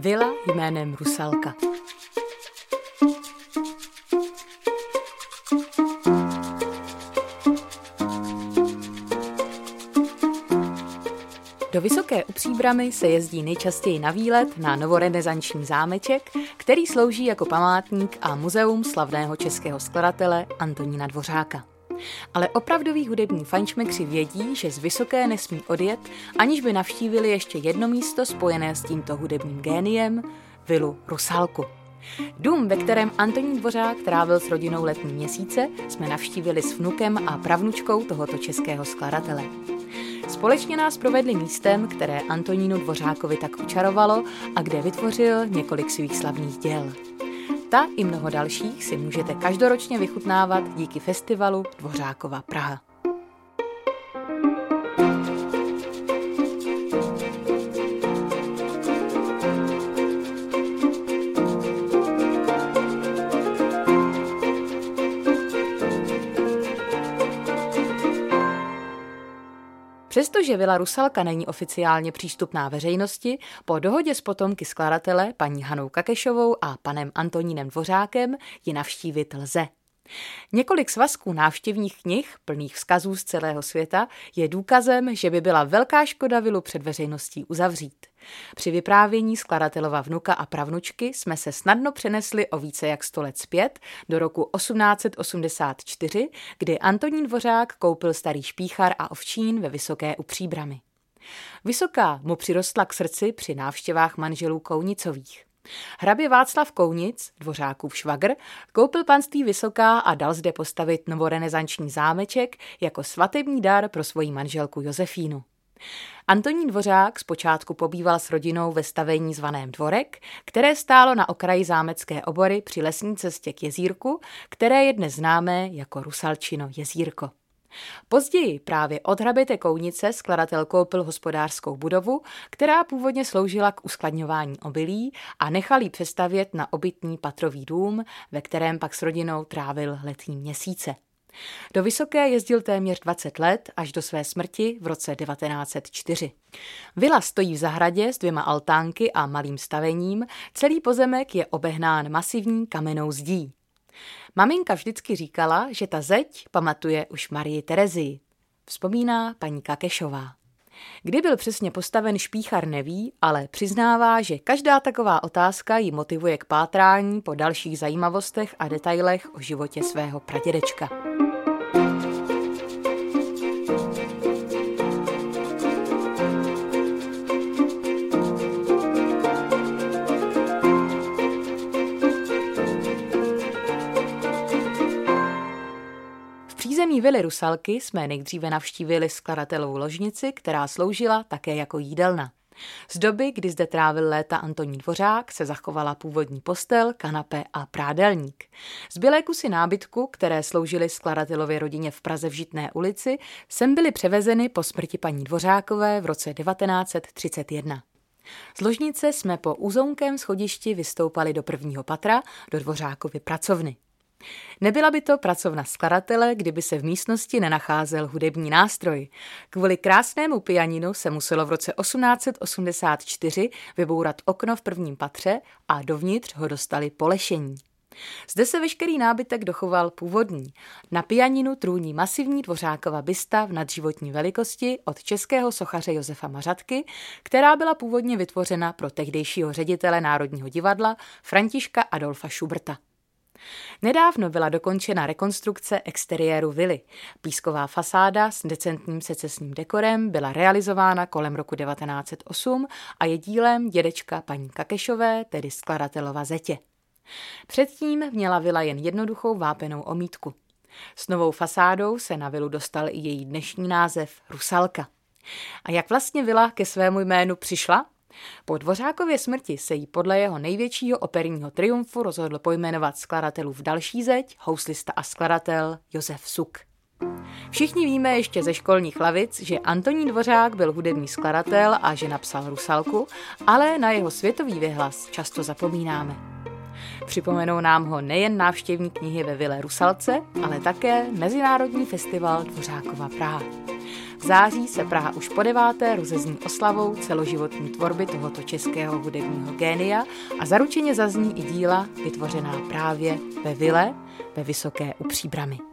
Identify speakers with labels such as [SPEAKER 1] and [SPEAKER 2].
[SPEAKER 1] Vila jménem Rusalka. Do Vysoké u Příbramy se jezdí nejčastěji na výlet na novorenesanční zámeček, který slouží jako památník a muzeum slavného českého skladatele Antonína Dvořáka. Ale opravdoví hudební fančmekři vědí, že z Vysoké nesmí odjet, aniž by navštívili ještě jedno místo spojené s tímto hudebním géniem, vilu Rusalku. Dům, ve kterém Antonín Dvořák trávil s rodinou letní měsíce, jsme navštívili s vnukem a pravnučkou tohoto českého skladatele. Společně nás provedli místem, které Antonínu Dvořákovi tak učarovalo a kde vytvořil několik svých slavných děl. Ta i mnoho dalších si můžete každoročně vychutnávat díky festivalu Dvořákova Praha. Přestože Vila Rusalka není oficiálně přístupná veřejnosti, po dohodě s potomky skladatele, paní Hanou Kakešovou a panem Antonínem Dvořákem, ji navštívit lze. Několik svazků návštěvních knih, plných vzkazů z celého světa, je důkazem, že by byla velká škoda vilu před veřejností uzavřít. Při vyprávění skladatelova vnuka a pravnučky jsme se snadno přenesli o více jak sto let zpět do roku 1884, kdy Antonín Dvořák koupil starý špíchar a ovčín ve Vysoké u Příbramy. Vysoká mu přirostla k srdci při návštěvách manželů Kounicových. Hrabě Václav Kounic, dvořákův švagr, koupil panství Vysoká a dal zde postavit novorenesanční zámeček jako svatební dar pro svoji manželku Josefínu. Antonín Dvořák zpočátku pobýval s rodinou ve stavení zvaném Dvorek, které stálo na okraji zámecké obory při lesní cestě k jezírku, které je dnes známé jako Rusalčino jezírko. Později právě od hraběte Kounice skladatel koupil hospodářskou budovu, která původně sloužila k uskladňování obilí a nechal ji přestavět na obytný patrový dům, ve kterém pak s rodinou trávil letní měsíce. Do Vysoké jezdil téměř 20 let až do své smrti v roce 1904. Vila stojí v zahradě s dvěma altánky a malým stavením, celý pozemek je obehnán masivní kamennou zdí. Maminka vždycky říkala, že ta zeď pamatuje už Marii Terezii. Vzpomíná paní Kakešová. Kdy byl přesně postaven špíchar neví, ale přiznává, že každá taková otázka ji motivuje k pátrání po dalších zajímavostech a detailech o životě svého pradědečka. Přízemí vily Rusalky jsme nejdříve navštívili skladatelovou ložnici, která sloužila také jako jídelna. Z doby, kdy zde trávil léta Antonín Dvořák, se zachovala původní postel, kanape a prádelník. Zbylé kusy nábytku, které sloužily skladatelově rodině v Praze v Žitné ulici, sem byly převezeny po smrti paní Dvořákové v roce 1931. Z ložnice jsme po úzounkém schodišti vystoupali do prvního patra do Dvořákovy pracovny. Nebyla by to pracovna skladatele, kdyby se v místnosti nenacházel hudební nástroj. Kvůli krásnému pianinu se muselo v roce 1884 vybourat okno v prvním patře a dovnitř ho dostali polešení. Zde se veškerý nábytek dochoval původní. Na pianinu trůní masivní dvořákova bysta v nadživotní velikosti od českého sochaře Josefa Mařatky, která byla původně vytvořena pro tehdejšího ředitele Národního divadla Františka Adolfa Schuberta. Nedávno byla dokončena rekonstrukce exteriéru vily. Písková fasáda s decentním secesním dekorem byla realizována kolem roku 1908 a je dílem dědečka paní Kakešové, tedy skladatelova zetě. Předtím měla vila jen jednoduchou vápenou omítku. S novou fasádou se na vilu dostal i její dnešní název Rusalka. A jak vlastně vila ke svému jménu přišla? Po Dvořákově smrti se jí podle jeho největšího operního triumfu rozhodl pojmenovat skladatelův další zeď, houslista a skladatel Josef Suk. Všichni víme ještě ze školních lavic, že Antonín Dvořák byl hudební skladatel a že napsal Rusalku, ale na jeho světový vyhlas často zapomínáme. Připomenou nám ho nejen návštěvní knihy ve Vile Rusalce, ale také Mezinárodní festival Dvořákova Praha. V září se Praha už po deváté rozezní oslavou celoživotní tvorby tohoto českého hudebního génia a zaručeně zazní i díla vytvořená právě ve Vile ve Vysoké u Příbramy.